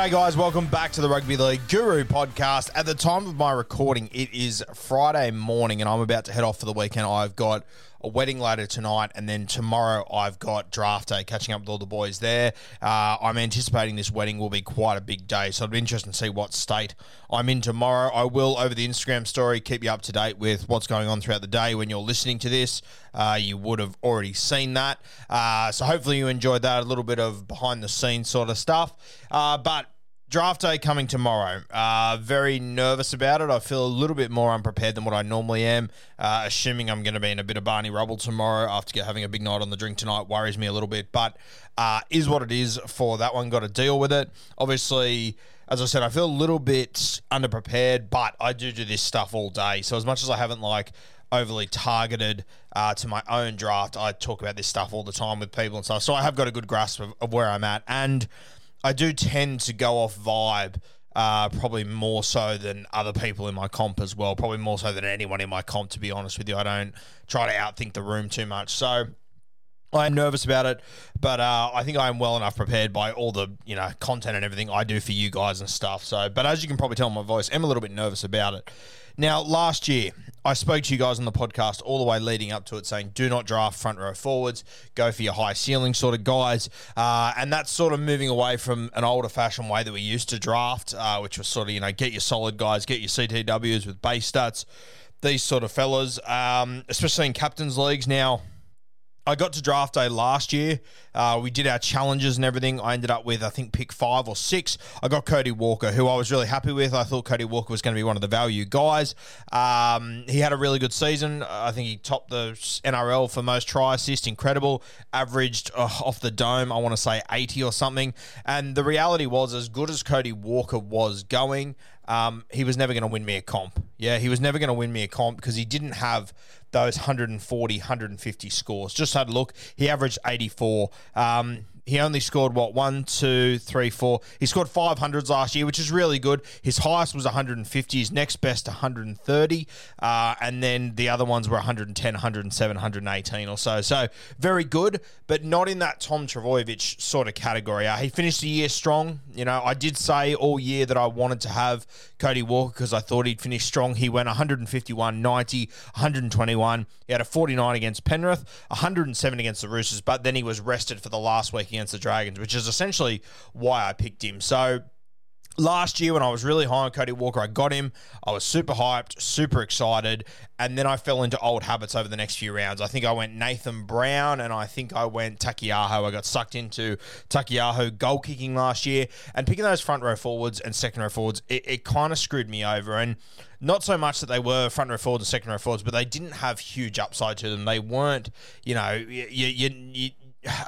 G'day, guys. Welcome back to the Rugby League Guru podcast. At the time of my recording, it is Friday morning, and I'm about to head off for the weekend. I've got a wedding later tonight, and then tomorrow I've got draft day, catching up with all the boys there. Uh, I'm anticipating this wedding will be quite a big day, so it'll be interesting to see what state I'm in tomorrow. I will, over the Instagram story, keep you up to date with what's going on throughout the day when you're listening to this. Uh, you would have already seen that. Uh, so hopefully you enjoyed that, a little bit of behind the scenes sort of stuff. Uh, but Draft day coming tomorrow. Uh, very nervous about it. I feel a little bit more unprepared than what I normally am. Uh, assuming I'm going to be in a bit of Barney rubble tomorrow after having a big night on the drink tonight worries me a little bit, but uh, is what it is for that one. Got to deal with it. Obviously, as I said, I feel a little bit underprepared, but I do do this stuff all day. So as much as I haven't like overly targeted uh, to my own draft, I talk about this stuff all the time with people and stuff. So I have got a good grasp of, of where I'm at and. I do tend to go off vibe, uh, probably more so than other people in my comp as well. Probably more so than anyone in my comp, to be honest with you. I don't try to outthink the room too much. So I am nervous about it, but uh, I think I am well enough prepared by all the you know content and everything I do for you guys and stuff. So, but as you can probably tell in my voice, I'm a little bit nervous about it. Now, last year, I spoke to you guys on the podcast all the way leading up to it saying, do not draft front row forwards, go for your high ceiling sort of guys. Uh, and that's sort of moving away from an older fashioned way that we used to draft, uh, which was sort of, you know, get your solid guys, get your CTWs with base stats, these sort of fellas, um, especially in captain's leagues. Now, I got to draft day last year. Uh, we did our challenges and everything. I ended up with, I think, pick five or six. I got Cody Walker, who I was really happy with. I thought Cody Walker was going to be one of the value guys. Um, he had a really good season. I think he topped the NRL for most try assist. Incredible. Averaged uh, off the dome, I want to say 80 or something. And the reality was, as good as Cody Walker was going, um, he was never going to win me a comp. Yeah, he was never going to win me a comp because he didn't have those 140, 150 scores. Just had a look. He averaged 84. Um, he only scored what one, two, three, four. He scored 500s last year, which is really good. His highest was 150. His next best 130, uh, and then the other ones were 110, 107, 118 or so. So very good, but not in that Tom Trbojevic sort of category. Uh, he finished the year strong. You know, I did say all year that I wanted to have Cody Walker because I thought he'd finish strong. He went 151, 90, 121. He had a 49 against Penrith, 107 against the Roosters, but then he was rested for the last week against the Dragons, which is essentially why I picked him. So last year when I was really high on Cody Walker, I got him. I was super hyped, super excited, and then I fell into old habits over the next few rounds. I think I went Nathan Brown and I think I went Taukeiaho. I got sucked into Taukeiaho goal kicking last year and picking those front row forwards and second row forwards, it, it kind of screwed me over. And not so much that they were front row forwards and second row forwards, but they didn't have huge upside to them. They weren't, you know, you, you, you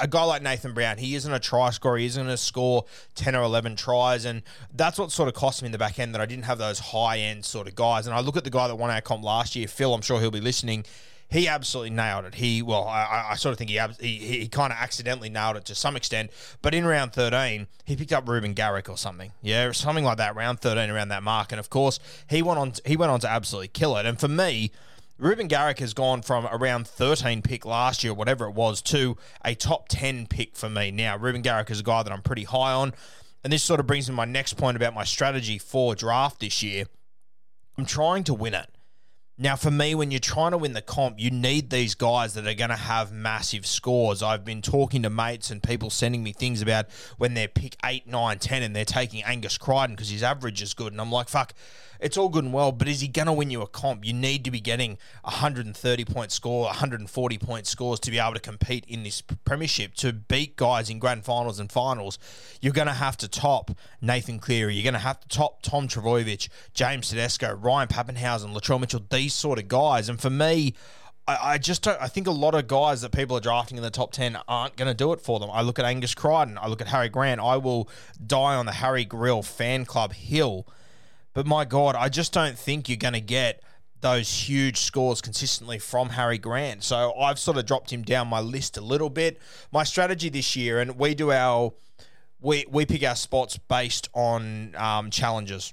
a guy like Nathan Brown, he isn't a try scorer. He isn't going to score 10 or 11 tries. And that's what sort of cost me in the back end that I didn't have those high end sort of guys. And I look at the guy that won our comp last year, Phil, I'm sure he'll be listening. he absolutely nailed it. He well, I, I sort of think he he, he kind of accidentally nailed it to some extent. But in round thirteen, he picked up Reuben Garrick or something, yeah, something like that. Round thirteen, around that mark, and of course he went on. he went on to absolutely kill it. And for me. Reuben Garrick has gone from around 13 pick last year, whatever it was, to a top 10 pick for me now. Reuben Garrick is a guy that I'm pretty high on. And this sort of brings me my next point about my strategy for draft this year. I'm trying to win it. Now, for me, when you're trying to win the comp, you need these guys that are going to have massive scores. I've been talking to mates and people sending me things about when they're pick 8, 9, 10 and they're taking Angus Crichton because his average is good. And I'm like, fuck, it's all good and well, but is he going to win you a comp? You need to be getting 130 point score, 140 point scores to be able to compete in this premiership. To beat guys in grand finals and finals, you're going to have to top Nathan Cleary. You're going to have to top Tom Trbojevic, James Tedesco, Ryan Papenhuyzen, Latrell Mitchell, these sort of guys. And for me, I, just don't. I think a lot of guys that people are drafting in the top 10 aren't going to do it for them. I look at Angus Crichton. I look at Harry Grant. I will die on the Harry Grill fan club hill but my God, I just don't think you're going to get those huge scores consistently from Harry Grant. So I've sort of dropped him down my list a little bit. My strategy this year, and we do our we we pick our spots based on um, challenges.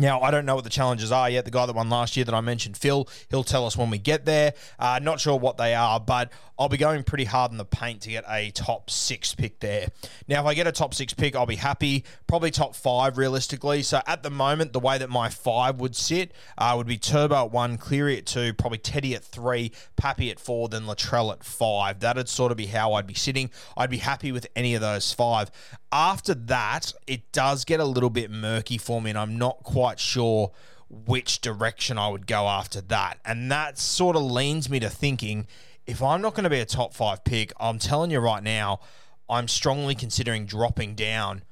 Now, I don't know what the challenges are yet. The guy that won last year that I mentioned, Phil, he'll tell us when we get there. Uh, not sure what they are, but I'll be going pretty hard in the paint to get a top six pick there. Now, if I get a top six pick, I'll be happy. Probably top five realistically. So at the moment, the way that my five would sit uh, would be Turbo at one, Cleary at two, probably Teddy at three, Pappy at four, then Latrell at five. That'd sort of be how I'd be sitting. I'd be happy with any of those five. After that, it does get a little bit murky for me, and I'm not quite sure which direction I would go after that. And that sort of leans me to thinking if I'm not going to be a top five pick, I'm telling you right now, I'm strongly considering dropping down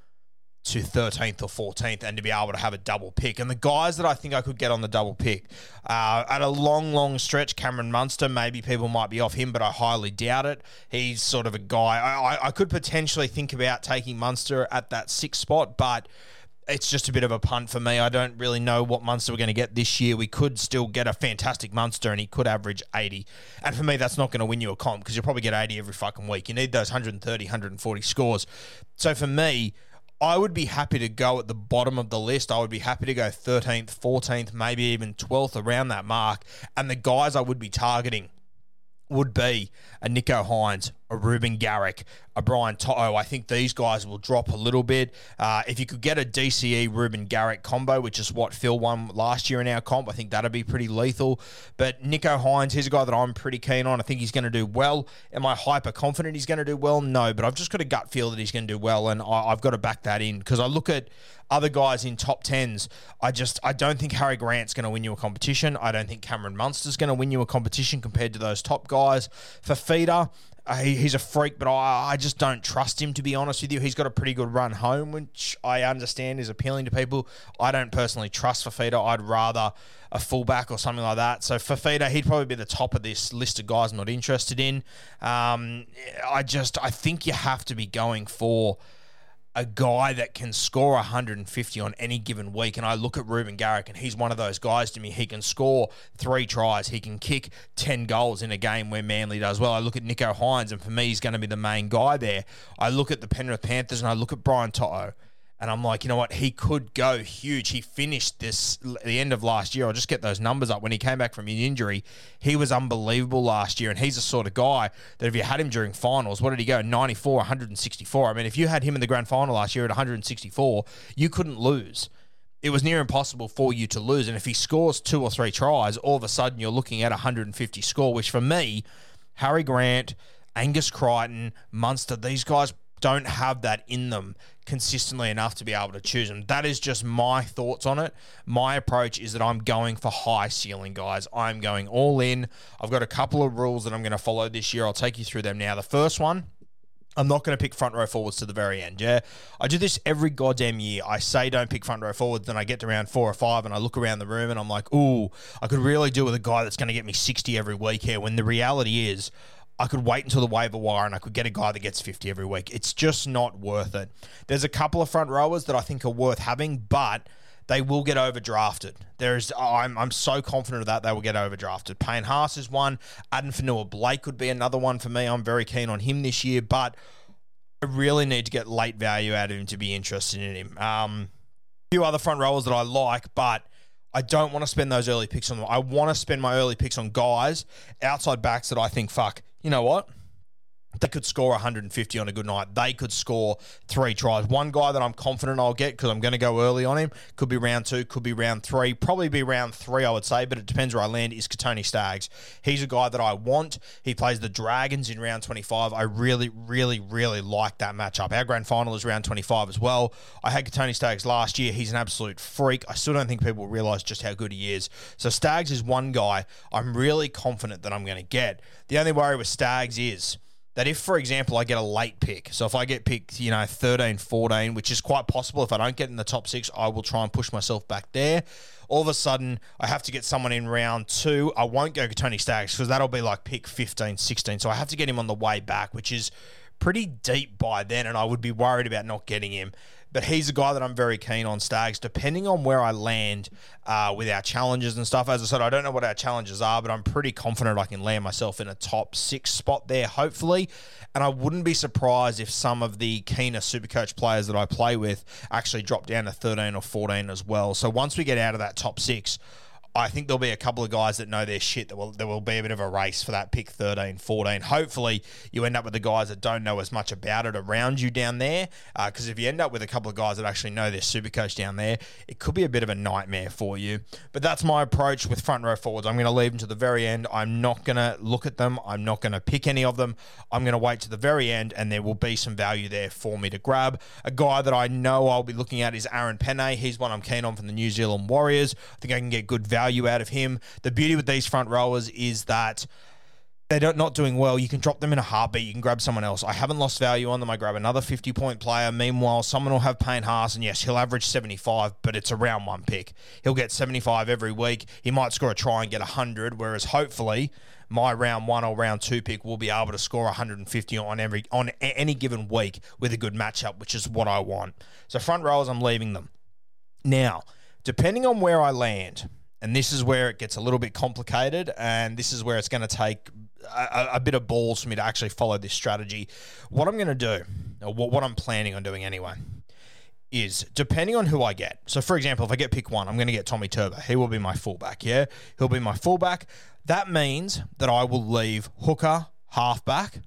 to 13th or 14th and to be able to have a double pick. And the guys that I think I could get on the double pick uh, at a long, long stretch, Cameron Munster, maybe people might be off him, but I highly doubt it. He's sort of a guy I, I could potentially think about taking Munster at that sixth spot, but it's just a bit of a punt for me. I don't really know what Munster we're going to get this year. We could still get a fantastic Munster and he could average 80. And for me, that's not going to win you a comp because you'll probably get 80 every fucking week. You need those 130, 140 scores. So for me, I would be happy to go at the bottom of the list. I would be happy to go 13th, 14th, maybe even 12th around that mark. And the guys I would be targeting would be a Nicho Hynes, a Reuben Garrick, a Brian To'o. I think these guys will drop a little bit. Uh, if you could get a DCE Reuben Garrick combo, which is what Phil won last year in our comp, I think that'd be pretty lethal. But Nicho Hynes, he's a guy that I'm pretty keen on. I think he's going to do well. Am I hyper confident he's going to do well? No, but I've just got a gut feel that he's going to do well, and I, have got to back that in because I look at other guys in top tens. I just I don't think Harry Grant's going to win you a competition. I don't think Cameron Munster's going to win you a competition compared to those top guys. Fifita, he, he's a freak, but I, I just don't trust him to be honest with you. He's got a pretty good run home, which I understand is appealing to people. I don't personally trust Fifita. I'd rather a fullback or something like that. So Fifita, he'd probably be the top of this list of guys I'm not interested in. Um, I just I think you have to be going for a guy that can score 150 on any given week. And I look at Reuben Garrick, and he's one of those guys to me. He can score three tries, he can kick 10 goals in a game where Manly does well. I look at Nicho Hynes, and for me, he's going to be the main guy there. I look at the Penrith Panthers, and I look at Brian To'o. And I'm like, you know what? He could go huge. He finished this the end of last year. I'll just get those numbers up. When he came back from his injury, he was unbelievable last year. And he's the sort of guy that if you had him during finals, what did he go? 94, 164. I mean, if you had him in the grand final last year at 164, you couldn't lose. It was near impossible for you to lose. And if he scores two or three tries, all of a sudden you're looking at 150 score, which for me, Harry Grant, Angus Crichton, Munster, these guys don't have that in them consistently enough to be able to choose them. That is just my thoughts on it. My approach is that I'm going for high ceiling, guys. I'm going all in. I've got a couple of rules that I'm going to follow this year. I'll take you through them now. The first one, I'm not going to pick front row forwards to the very end. Yeah. I do this every goddamn year. I say don't pick front row forwards, then I get to round four or five and I look around the room and I'm like, ooh, I could really do with a guy that's going to get me 60 every week here. When the reality is, I could wait until the waiver wire and I could get a guy that gets 50 every week. It's just not worth it. There's a couple of front rowers that I think are worth having, but they will get overdrafted. There's, I'm, I'm so confident of that they will get overdrafted. Payne Haas is one. Addin Fonua-Blake would be another one for me. I'm very keen on him this year, but I really need to get late value out of him to be interested in him. Um, a few other front rowers that I like, but I don't want to spend those early picks on them. I want to spend my early picks on guys outside backs that I think, fuck, you know what? They could score 150 on a good night. They could score three tries. One guy that I'm confident I'll get because I'm going to go early on him could be round two, could be round three, probably be round three, I would say, but it depends where I land. Is Kotoni Staggs? He's a guy that I want. He plays the Dragons in round 25. I really, really, really like that matchup. Our grand final is round 25 as well. I had Kotoni Staggs last year. He's an absolute freak. I still don't think people realize just how good he is. So Staggs is one guy I'm really confident that I'm going to get. The only worry with Staggs is that if, for example, I get a late pick, so if I get picked, you know, 13, 14, which is quite possible, if I don't get in the top six, I will try and push myself back there. All of a sudden, I have to get someone in round two. I won't go Tony Staggs because that'll be like pick 15, 16. So I have to get him on the way back, which is pretty deep by then, and I would be worried about not getting him but he's a guy that I'm very keen on, Staggs. Depending on where I land uh, with our challenges and stuff, as I said, I don't know what our challenges are, but I'm pretty confident I can land myself in a top six spot there, hopefully. And I wouldn't be surprised if some of the keener Supercoach players that I play with actually drop down to 13 or 14 as well. So once we get out of that top six, I think there'll be a couple of guys that know their shit that will there will be a bit of a race for that pick 13, 14. Hopefully, you end up with the guys that don't know as much about it around you down there. Because uh, if you end up with a couple of guys that actually know their super coach down there, it could be a bit of a nightmare for you. But that's my approach with front row forwards. I'm going to leave them to the very end. I'm not going to look at them. I'm not going to pick any of them. I'm going to wait to the very end, and there will be some value there for me to grab. A guy that I know I'll be looking at is Aaron Pene. He's one I'm keen on from the New Zealand Warriors. I think I can get good value value out of him. The beauty with these front rowers is that they're not doing well, you can drop them in a heartbeat. You can grab someone else. I haven't lost value on them. I grab another 50 point player. Meanwhile, someone will have Payne Haas, and yes, he'll average 75, but it's a round one pick. He'll get 75 every week. He might score a try and get 100, whereas hopefully my round one or round two pick will be able to score 150 on every on any given week with a good matchup, which is what I want. So front rows, I'm leaving them. Now, depending on where I land, and this is where it gets a little bit complicated, and this is where it's going to take a, a, bit of balls for me to actually follow this strategy. What I'm going to do, or what, what I'm planning on doing anyway, is depending on who I get. So, for example, if I get pick one, I'm going to get Tommy Turbo. He will be my fullback. Yeah, he'll be my fullback. That means that I will leave hooker, halfback,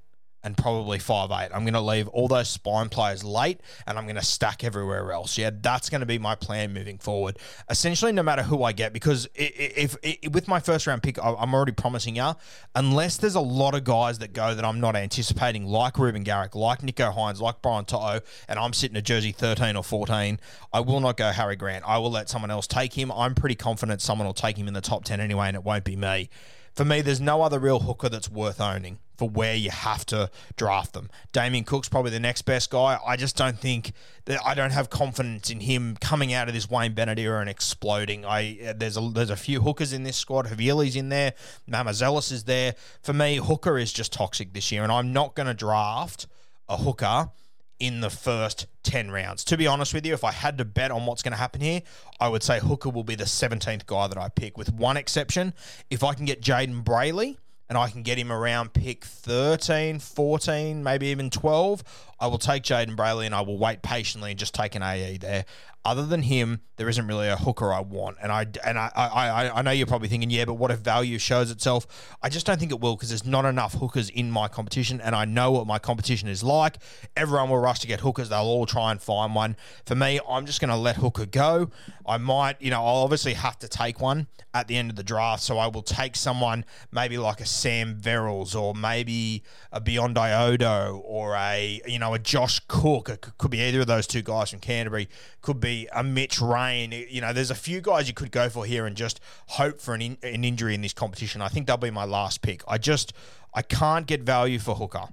and probably five eight. I'm going to leave all those spine players late and I'm going to stack everywhere else. Yeah, that's going to be my plan moving forward. Essentially, no matter who I get, because if, if, if with my first round pick, I'm already promising you, unless there's a lot of guys that go that I'm not anticipating, like Reuben Garrick, like Nicho Hynes, like Brian To'o, and I'm sitting at jersey 13 or 14, I will not go Harry Grant. I will let someone else take him. I'm pretty confident someone will take him in the top 10 anyway, and it won't be me. For me, there's no other real hooker that's worth owning for where you have to draft them. Damien Cook's probably the next best guy. I just don't think that I don't have confidence in him coming out of this Wayne Bennett era and exploding. I uh, there's a there's a few hookers in this squad. Havili's in there. Mamouzelos is there. For me, hooker is just toxic this year, and I'm not going to draft a hooker in the first 10 rounds. To be honest with you, if I had to bet on what's going to happen here, I would say Hooker will be the 17th guy that I pick, with one exception. If I can get Jayden Brailey and I can get him around pick 13, 14, maybe even 12, I will take Jayden Brailey and I will wait patiently and just take an AE there other than him, there isn't really a hooker I want. And I and I I, I know you're probably thinking, yeah, but what if value shows itself? I just don't think it will because there's not enough hookers in my competition, and I know what my competition is like. Everyone will rush to get hookers; they'll all try and find one. For me, I'm just going to let hooker go. I might, you know, I'll obviously have to take one at the end of the draft, so I will take someone maybe like a Sam Verrills or maybe a Beyond Iodo or a you know a Josh Cook. It could be either of those two guys from Canterbury. Could be be a Mitch Rein. You know, there's a few guys you could go for here and just hope for an, in, an injury in this competition. I think that'll be my last pick. I just I can't get value for Hooker.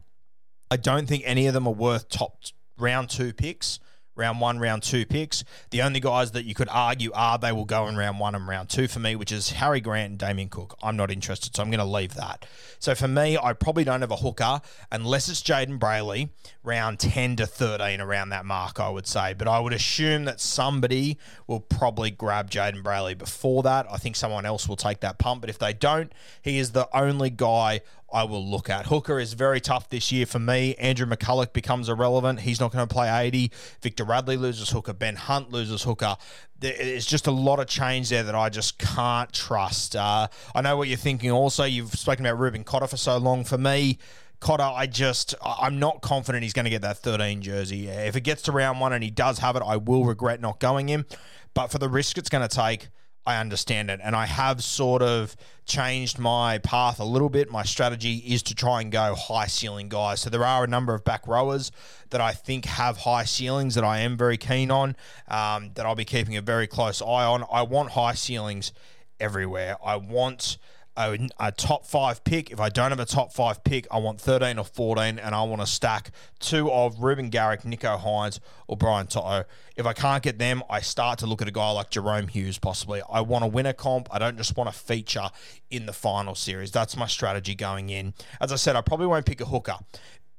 I don't think any of them are worth top round two picks. Round one, round two picks. The only guys that you could argue are they will go in round one and round two for me, which is Harry Grant and Damien Cook. I'm not interested, so I'm going to leave that. So for me, I probably don't have a hooker unless it's Jayden Brailey, round 10 to 13, around that mark, I would say. But I would assume that somebody will probably grab Jayden Brailey before that. I think someone else will take that pump, but if they don't, he is the only guy I will look at. Hooker is very tough this year for me. Andrew McCullough becomes irrelevant. He's not going to play 80. Victor Radley loses Hooker. Ben Hunt loses Hooker. There's just a lot of change there that I just can't trust. Uh, I know what you're thinking also. You've spoken about Reuben Cotter for so long. For me, Cotter, I just, I'm not confident he's going to get that 13 jersey. If it gets to round one and he does have it, I will regret not going him. But for the risk it's going to take, I understand it. And I have sort of changed my path a little bit. My strategy is to try and go high ceiling guys. So there are a number of back rowers that I think have high ceilings that I am very keen on, um, that I'll be keeping a very close eye on. I want high ceilings everywhere. I want a, a, top five pick. If I don't have a top five pick, I want 13 or 14, and I want to stack two of Reuben Garrick, Nicho Hynes, or Brian To'o. If I can't get them, I start to look at a guy like Jahrome Hughes, possibly. I want to win a comp. I don't just want to feature in the final series. That's my strategy going in. As I said, I probably won't pick a hooker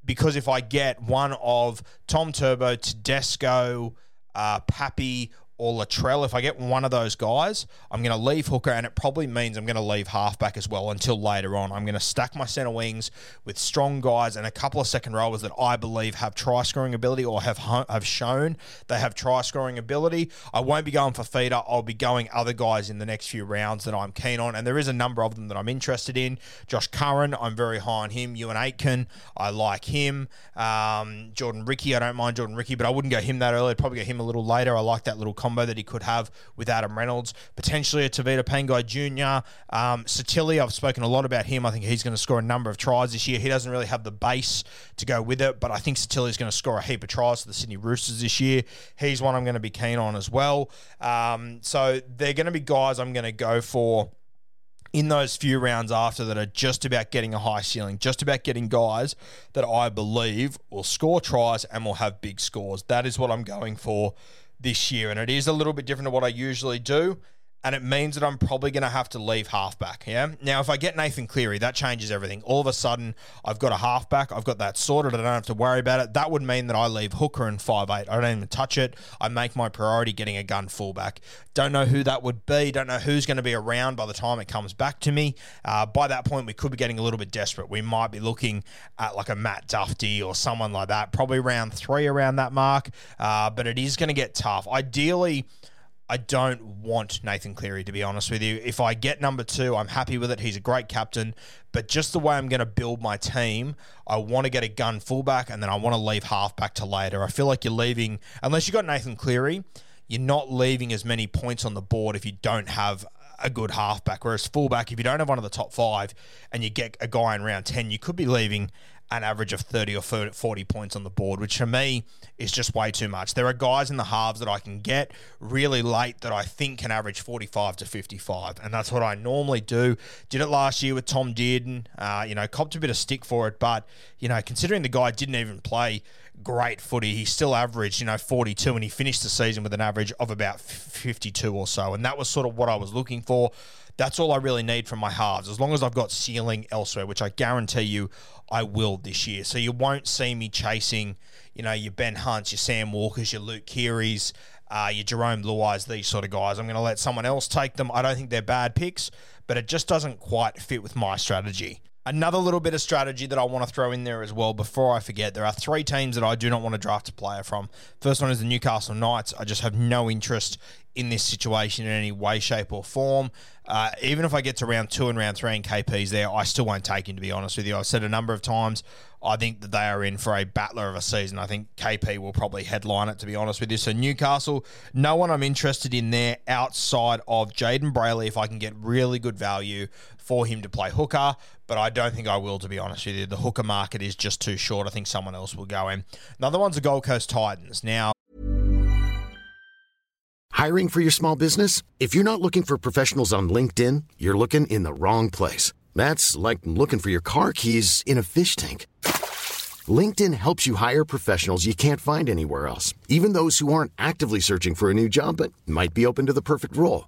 because if I get one of Tom Turbo, Tedesco, uh, Pappy, or Latrell, if I get one of those guys, I'm going to leave hooker, and it probably means I'm going to leave halfback as well until later on. I'm going to stack my centre wings with strong guys and a couple of second rowers that I believe have try scoring ability or have have shown they have try scoring ability. I won't be going for feeder. I'll be going other guys in the next few rounds that I'm keen on, and there is a number of them that I'm interested in. Josh Curran, I'm very high on him. Euan Aitken, I like him. Um, Jordan Riki, I don't mind Jordan Riki, but I wouldn't go him that early. I'd probably go him a little later. I like that little combo that he could have with Adam Reynolds. Potentially a Tevita Pangai Jr. Um, Sitili, I've spoken a lot about him. I think he's going to score a number of tries this year. He doesn't really have the base to go with it, but I think Sitili is going to score a heap of tries for the Sydney Roosters this year. He's one I'm going to be keen on as well. Um, so they're going to be guys I'm going to go for in those few rounds after that are just about getting a high ceiling, just about getting guys that I believe will score tries and will have big scores. That is what I'm going for this year, and it is a little bit different to what I usually do and it means that I'm probably going to have to leave halfback. Yeah. Now, if I get Nathan Cleary, that changes everything. All of a sudden, I've got a halfback. I've got that sorted. I don't have to worry about it. That would mean that I leave Hooker and five eight. I don't even touch it. I make my priority getting a gun fullback. Don't know who that would be. Don't know who's going to be around by the time it comes back to me. Uh, by that point, we could be getting a little bit desperate. We might be looking at like a Matt Dufty or someone like that. Probably round three around that mark. Uh, but it is going to get tough. Ideally. I don't want Nathan Cleary, to be honest with you. If I get number two, I'm happy with it. He's a great captain. But just the way I'm going to build my team, I want to get a gun fullback and then I want to leave halfback to later. I feel like you're leaving, unless you've got Nathan Cleary, you're not leaving as many points on the board if you don't have a good halfback. Whereas fullback, if you don't have one of the top five and you get a guy in round 10, you could be leaving an average of 30 or 40 points on the board, which for me is just way too much. There are guys in the halves that I can get really late that I think can average 45 to 55, and that's what I normally do. Did it last year with Tom Dearden, uh, you know, copped a bit of stick for it, but, you know, considering the guy didn't even play great footy, he still averaged, you know, 42, and he finished the season with an average of about 52 or so, and that was sort of what I was looking for. That's all I really need from my halves, as long as I've got ceiling elsewhere, which I guarantee you I will this year. So you won't see me chasing, you know, your Ben Hunts, your Sam Walkers, your Luke Kearys, uh, your Jarome Luais, these sort of guys. I'm going to let someone else take them. I don't think they're bad picks, but it just doesn't quite fit with my strategy. Another little bit of strategy that I want to throw in there as well before I forget there are three teams that I do not want to draft a player from. First one is the Newcastle Knights. I just have no interest in this situation in any way, shape, or form. Uh, even if I get to round two and round three and KP's there, I still won't take him, to be honest with you. I've said a number of times, I think that they are in for a battler of a season. I think KP will probably headline it, to be honest with you. So, Newcastle, no one I'm interested in there outside of Jayden Brailey if I can get really good value for him to play hooker, but I don't think I will, to be honest with you. The hooker market is just too short. I think someone else will go in. Another one's the Gold Coast Titans. Now, Hiring for your small business? If you're not looking for professionals on LinkedIn, you're looking in the wrong place. That's like looking for your car keys in a fish tank. LinkedIn helps you hire professionals you can't find anywhere else, even those who aren't actively searching for a new job but might be open to the perfect role.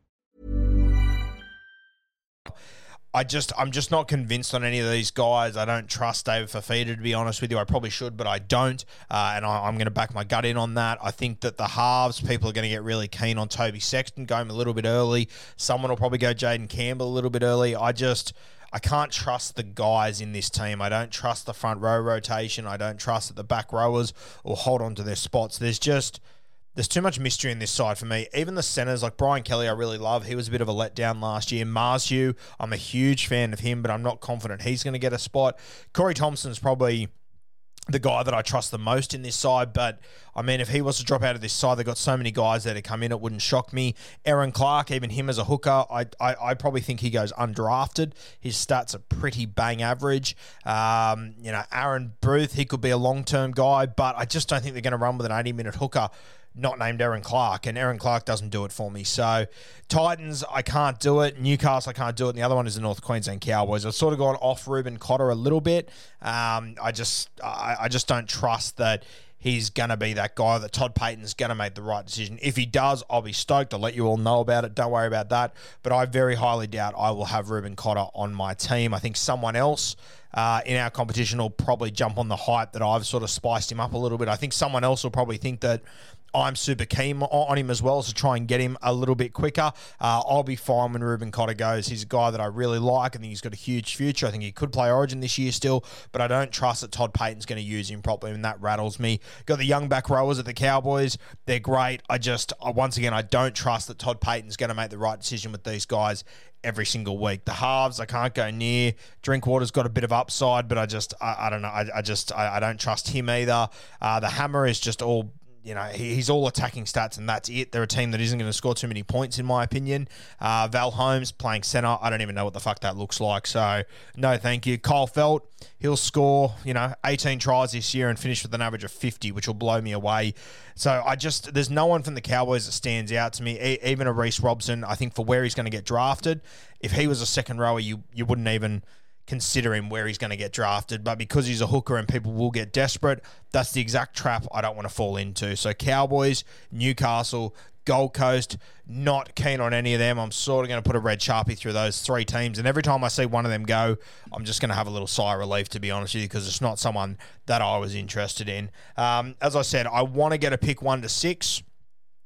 I just I'm just not convinced on any of these guys. I don't trust David Fifita to be honest with you. I probably should, but I don't, uh, and I, am going to back my gut in on that. I think that the halves people are going to get really keen on Toby Sexton, go him a little bit early. Someone will probably go Jayden Campbell a little bit early. I just I can't trust the guys in this team. I don't trust the front row rotation. I don't trust that the back rowers will hold on to their spots. There's just there's too much mystery in this side for me. Even the centers, like Brian Kelly, I really love. He was a bit of a letdown last year. Marzhew, I'm a huge fan of him, but I'm not confident he's going to get a spot. Corey Thompson's probably the guy that I trust the most in this side. But I mean, if he was to drop out of this side, they've got so many guys that to come in, it wouldn't shock me. Erin Clark, even him as a hooker, I, I, I probably think he goes undrafted. His stats are pretty bang average. Um, you know, Aaron Booth, he could be a long term guy, but I just don't think they're going to run with an 80 minute hooker not named Erin Clark, and Erin Clark doesn't do it for me. So Titans, I can't do it. Newcastle, I can't do it. And the other one is the North Queensland Cowboys. I've sort of gone off Reuben Cotter a little bit. Um, I just, I, I just don't trust that he's going to be that guy that Todd Payten's going to make the right decision. If he does, I'll be stoked. I'll let you all know about it. Don't worry about that. But I very highly doubt I will have Reuben Cotter on my team. I think someone else uh, in our competition will probably jump on the hype that I've sort of spiced him up a little bit. I think someone else will probably think that I'm super keen on him as well to try and get him a little bit quicker. Uh, I'll be fine when Reuben Cotter goes. He's a guy that I really like. I think he's got a huge future. I think he could play Origin this year still, but I don't trust that Todd Payten's going to use him properly, and that rattles me. Got the young back rowers at the Cowboys. They're great. I just, once again, I don't trust that Todd Payten's going to make the right decision with these guys every single week. The halves, I can't go near. Drinkwater's got a bit of upside, but I just, I, I don't know. I, I just, I, I, don't trust him either. Uh, the hammer is just all you know, he's all attacking stats and that's it. They're a team that isn't going to score too many points, in my opinion. Uh, Val Holmes playing centre. I don't even know what the fuck that looks like. So, no, thank you. Kyle Feldt, he'll score, you know, 18 tries this year and finish with an average of 50, which will blow me away. So, I just, there's no one from the Cowboys that stands out to me. even a Reece Robson, I think for where he's going to get drafted, if he was a second rower, you, you wouldn't even considering where he's going to get drafted. But because he's a hooker and people will get desperate, that's the exact trap I don't want to fall into. So Cowboys, Newcastle, Gold Coast, not keen on any of them. I'm sort of going to put a red sharpie through those three teams. And every time I see one of them go, I'm just going to have a little sigh of relief, to be honest with you, because it's not someone that I was interested in. Um, as I said, I want to get a pick one to six.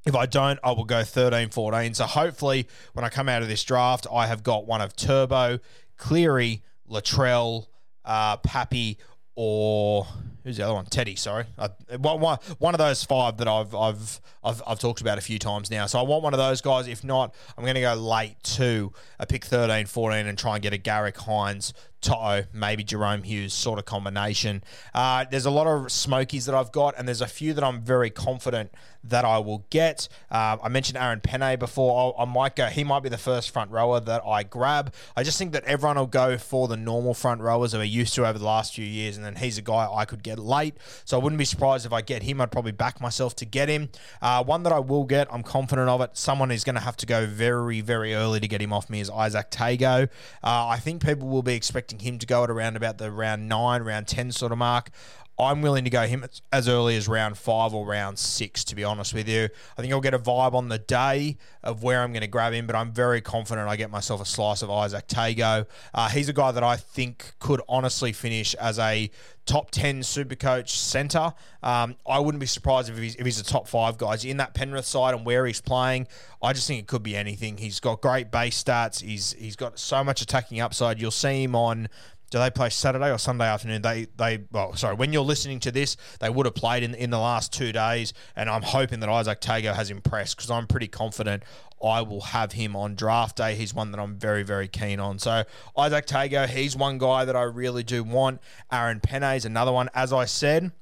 If I don't, I will go 13 14. So hopefully, when I come out of this draft, I have got one of Turbo, Cleary, Latrell, uh, Pappy, or who's the other one? Teddy, sorry. Uh, one, one, one of those five that I've, I've I've I've talked about a few times now. So I want one of those guys. If not, I'm going to go late to a pick 13, 14 and try and get a Garrick Hynes To'o, maybe Jahrome Hughes sort of combination. Uh, there's a lot of smokies that I've got, and there's a few that I'm very confident that I will get. Uh, I mentioned Aaron Pene before. I'll, I might go. He might be the first front rower that I grab. I just think that everyone will go for the normal front rowers that we're used to over the last few years, and then he's a guy I could get late. So I wouldn't be surprised if I get him. I'd probably back myself to get him. Uh, one that I will get, I'm confident of it. Someone is going to have to go very, very early to get him off me is Izack Tago. Uh, I think people will be expecting him to go at around about the round nine, round 10 sort of mark. I'm willing to go him as early as round five or round six, to be honest with you. I think I'll get a vibe on the day of where I'm going to grab him, but I'm very confident I get myself a slice of Izack Tago. Uh, he's a guy that I think could honestly finish as a top 10 super coach centre. Um, I wouldn't be surprised if he's, if he's a top five guy. In that Penrith side and where he's playing. I just think it could be anything. He's got great base stats. He's He's got so much attacking upside. You'll see him on do they play Saturday or Sunday afternoon? They they well, sorry, when you're listening to this, they would have played in in the last two days, and I'm hoping that Izack Tago has impressed because I'm pretty confident I will have him on draft day. He's one that I'm very very keen on. So Izack Tago, he's one guy that I really do want. Aaron Pene is another one. As I said.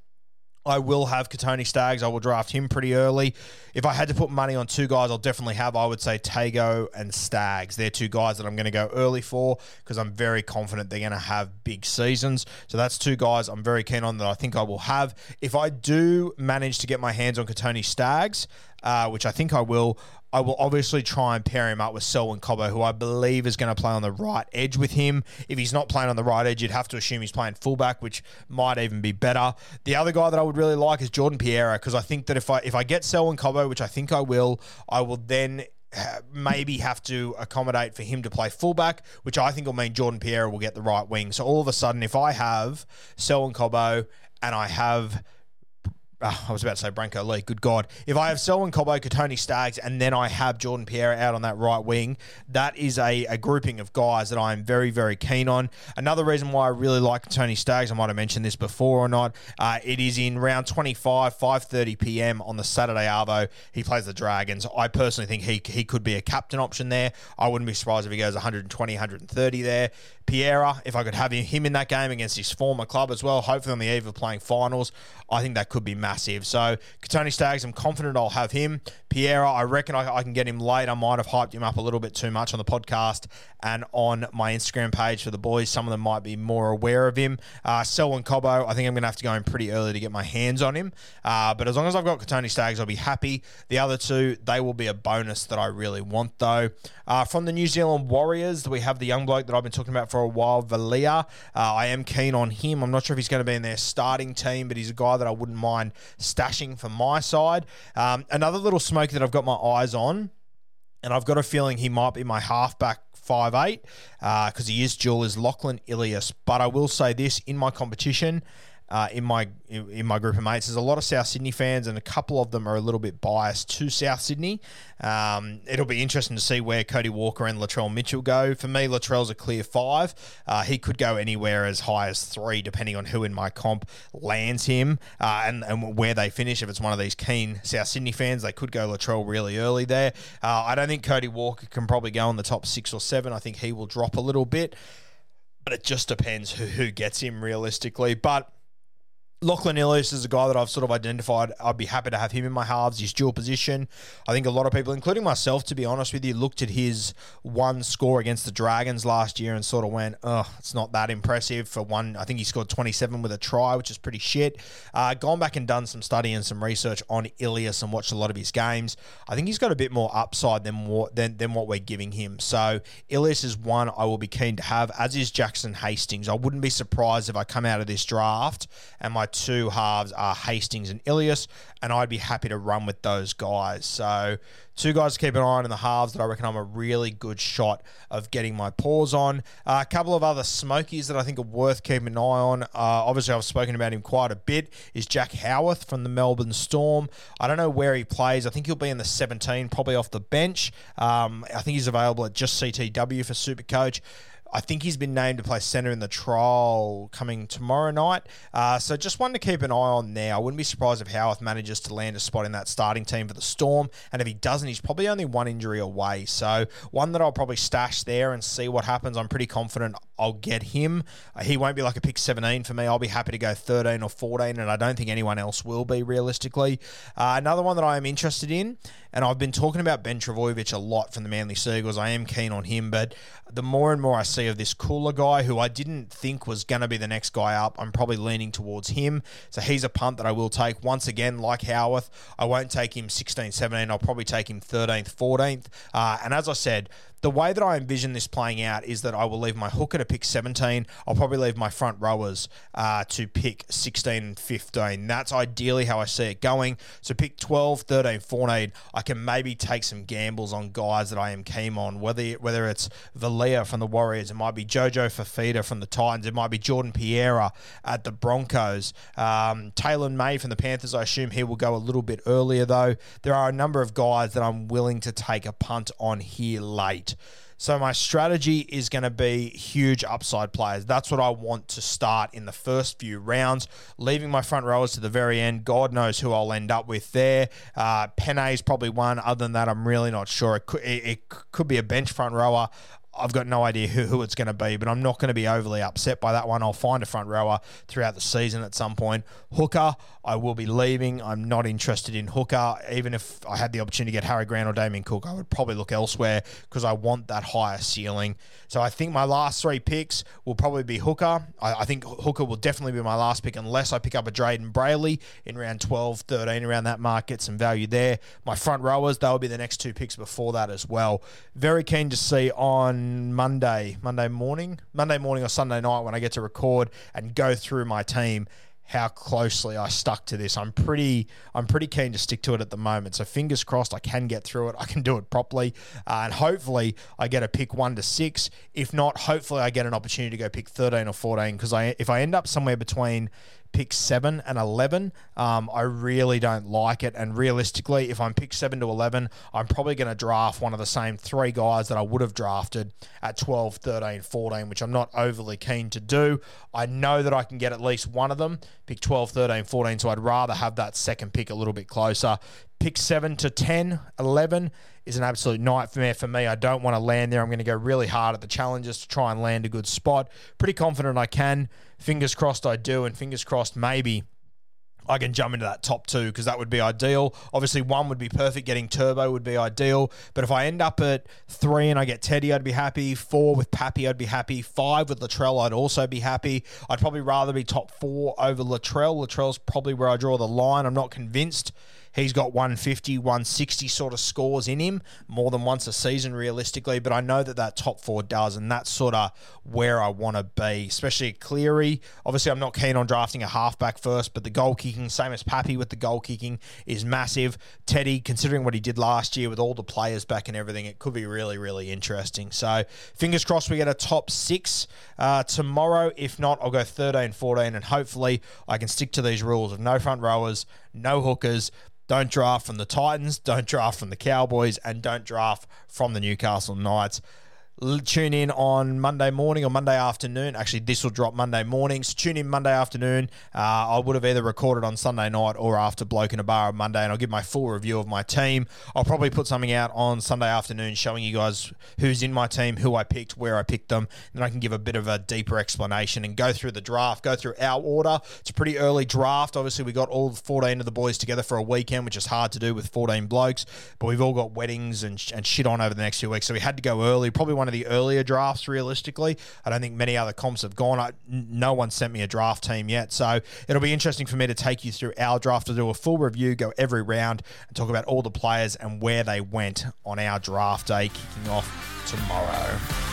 I will have Kotoni Staggs. I will draft him pretty early. If I had to put money on two guys, I'll definitely have, I would say, Tago and Staggs. They're two guys that I'm going to go early for because I'm very confident they're going to have big seasons. So that's two guys I'm very keen on that I think I will have. If I do manage to get my hands on Kotoni Staggs, uh, which I think I will, I will obviously try and pair him up with Selwyn Cobbo, who I believe is going to play on the right edge with him. If he's not playing on the right edge, you'd have to assume he's playing fullback, which might even be better. The other guy that I would really like is Jordan Pereira, because I think that if I if I get Selwyn Cobbo, which I think I will, I will then maybe have to accommodate for him to play fullback, which I think will mean Jordan Pereira will get the right wing. So all of a sudden, if I have Selwyn Cobbo and I have oh, I was about to say Brenko Lee. Good God. If I have Selwyn Cobbo, Kotoni Staggs, and then I have Jordan Pierre out on that right wing, that is a, a grouping of guys that I am very, very keen on. Another reason why I really like Tony Staggs, I might have mentioned this before or not, uh, it is in round 25, 5.30 p.m. on the Saturday Arvo. He plays the Dragons. I personally think he, he could be a captain option there. I wouldn't be surprised if he goes 120, 130 there. Piera, if I could have him in that game against his former club as well, hopefully on the eve of playing finals, I think that could be massive. So, Kotoni Staggs, I'm confident I'll have him. Piera, I reckon I, I, can get him late. I might have hyped him up a little bit too much on the podcast and on my Instagram page for the boys. Some of them might be more aware of him. Uh, Selwyn Cobbo, I think I'm going to have to go in pretty early to get my hands on him. Uh, but as long as I've got Kotoni Staggs, I'll be happy. The other two, they will be a bonus that I really want, though. Uh, from the New Zealand Warriors, we have the young bloke that I've been talking about for a while, Valia. Uh, I am keen on him. I'm not sure if he's going to be in their starting team, but he's a guy that I wouldn't mind stashing for my side. Um, another little smoke that I've got my eyes on, and I've got a feeling he might be my halfback five eight because uh, he is dual is Lachlan Ilias. But I will say this in my competition, uh, in my in my group of mates. There's a lot of South Sydney fans, and a couple of them are a little bit biased to South Sydney. Um, it'll be interesting to see where Cody Walker and Latrell Mitchell go. For me, Latrell's a clear five. Uh, he could go anywhere as high as three, depending on who in my comp lands him uh, and, and where they finish. If it's one of these keen South Sydney fans, they could go Latrell really early there. Uh, I don't think Cody Walker can probably go in the top six or seven. I think he will drop a little bit, but it just depends who, who gets him realistically. But Lachlan Ilias is a guy that I've sort of identified. I'd be happy to have him in my halves. His dual position. I think a lot of people, including myself, to be honest with you, looked at his one score against the Dragons last year and sort of went, "Oh, it's not that impressive." For one, I think he scored 27 with a try, which is pretty shit. Uh, gone back and done some study and some research on Ilias and watched a lot of his games. I think he's got a bit more upside than what than, than what we're giving him. So Ilias is one I will be keen to have, as is Jackson Hastings. I wouldn't be surprised if I come out of this draft and my two halves are Hastings and Ilias, and I'd be happy to run with those guys. So, two guys to keep an eye on in the halves that I reckon I'm a really good shot of getting my paws on. Uh, a couple of other smokies that I think are worth keeping an eye on. Uh, obviously, I've spoken about him quite a bit. Is Jack Howarth from the Melbourne Storm? I don't know where he plays. I think he'll be in the 17, probably off the bench. Um, I think he's available at just CTW for Super Coach. I think he's been named to play centre in the trial coming tomorrow night. Uh, so just one to keep an eye on there. I wouldn't be surprised if Howarth manages to land a spot in that starting team for the Storm. And if he doesn't, he's probably only one injury away. So one that I'll probably stash there and see what happens. I'm pretty confident I'll get him. He won't be like a pick 17 for me. I'll be happy to go 13 or 14, and I don't think anyone else will be realistically. Uh, another one that I am interested in, and I've been talking about Ben Trbojevic a lot from the Manly Seagulls. I am keen on him, but the more and more I see of this cooler guy, who I didn't think was going to be the next guy up, I'm probably leaning towards him. So he's a punt that I will take. Once again, like Howarth, I won't take him 16, 17. I'll probably take him 13th, 14th. Uh, and as I said, the way that I envision this playing out is that I will leave my hooker to pick 17. I'll probably leave my front rowers uh, to pick 16 and 15. That's ideally how I see it going. So pick 12, 13, 14. I can maybe take some gambles on guys that I am keen on, whether whether it's Valia from the Warriors, it might be Jojo Fifita from the Titans, it might be Jordan Pereira at the Broncos, um, Taylor May from the Panthers. I assume he will go a little bit earlier though. There are a number of guys that I'm willing to take a punt on here late. So my strategy is going to be huge upside players. That's what I want to start in the first few rounds, leaving my front rowers to the very end. God knows who I'll end up with there. Uh, Pene is probably one. Other than that, I'm really not sure. It could, it, it could be a bench front rower. I've got no idea who, who it's going to be, but I'm not going to be overly upset by that one. I'll find a front rower throughout the season at some point. Hooker, I will be leaving. I'm not interested in Hooker. Even if I had the opportunity to get Harry Grant or Damien Cook, I would probably look elsewhere because I want that higher ceiling. So I think my last three picks will probably be Hooker. I, I think Hooker will definitely be my last pick unless I pick up a Drayden Brailey in round 12, 13, around that mark, get some value there. My front rowers, they'll be the next two picks before that as well. Very keen to see on Monday, Monday morning, Monday morning or Sunday night when I get to record and go through my team how closely I stuck to this. I'm pretty I'm pretty keen to stick to it at the moment. So fingers crossed I can get through it. I can do it properly, uh, and hopefully I get a pick one to six. If not, hopefully I get an opportunity to go pick 13 or 14 because I if I end up somewhere between pick seven and 11, um, I really don't like it. And realistically, if I'm pick seven to 11, I'm probably going to draft one of the same three guys that I would have drafted at 12, 13, 14, which I'm not overly keen to do. I know that I can get at least one of them, pick 12, 13, 14. So I'd rather have that second pick a little bit closer. Pick 7 to 10, 11 is an absolute nightmare for me. I don't want to land there. I'm going to go really hard at the challenges to try and land a good spot. Pretty confident I can. Fingers crossed I do, and fingers crossed maybe I can jump into that top two because that would be ideal. Obviously, one would be perfect. Getting Turbo would be ideal. But if I end up at three and I get Teddy, I'd be happy. Four with Pappy, I'd be happy. Five with Latrell, I'd also be happy. I'd probably rather be top four over Latrell. Latrell's probably where I draw the line. I'm not convinced He's got 150, 160 sort of scores in him more than once a season, realistically. But I know that that top four does, and that's sort of where I want to be, especially Cleary. Obviously, I'm not keen on drafting a halfback first, but the goal kicking, same as Pappy with the goal kicking, is massive. Teddy, considering what he did last year with all the players back and everything, it could be really, really interesting. So fingers crossed we get a top six uh, tomorrow. If not, I'll go 13, 14, and hopefully I can stick to these rules of no front rowers, no hookers, don't draft from the Titans, don't draft from the Cowboys, and don't draft from the Newcastle Knights tune in on Monday morning or Monday afternoon. Actually, this will drop Monday morning. So tune in Monday afternoon. Uh, I would have either recorded on Sunday night or after Bloke in a Bar on Monday, and I'll give my full review of my team. I'll probably put something out on Sunday afternoon showing you guys who's in my team, who I picked, where I picked them. Then I can give a bit of a deeper explanation and go through the draft, go through our order. It's a pretty early draft. Obviously, we got all 14 of the boys together for a weekend, which is hard to do with 14 blokes, but we've all got weddings and, and shit on over the next few weeks. So we had to go early. Probably one of the earlier drafts, realistically. I don't think many other comps have gone. I, no one sent me a draft team yet. So it'll be interesting for me to take you through our draft, to do a full review, go every round, and talk about all the players and where they went on our draft day kicking off tomorrow.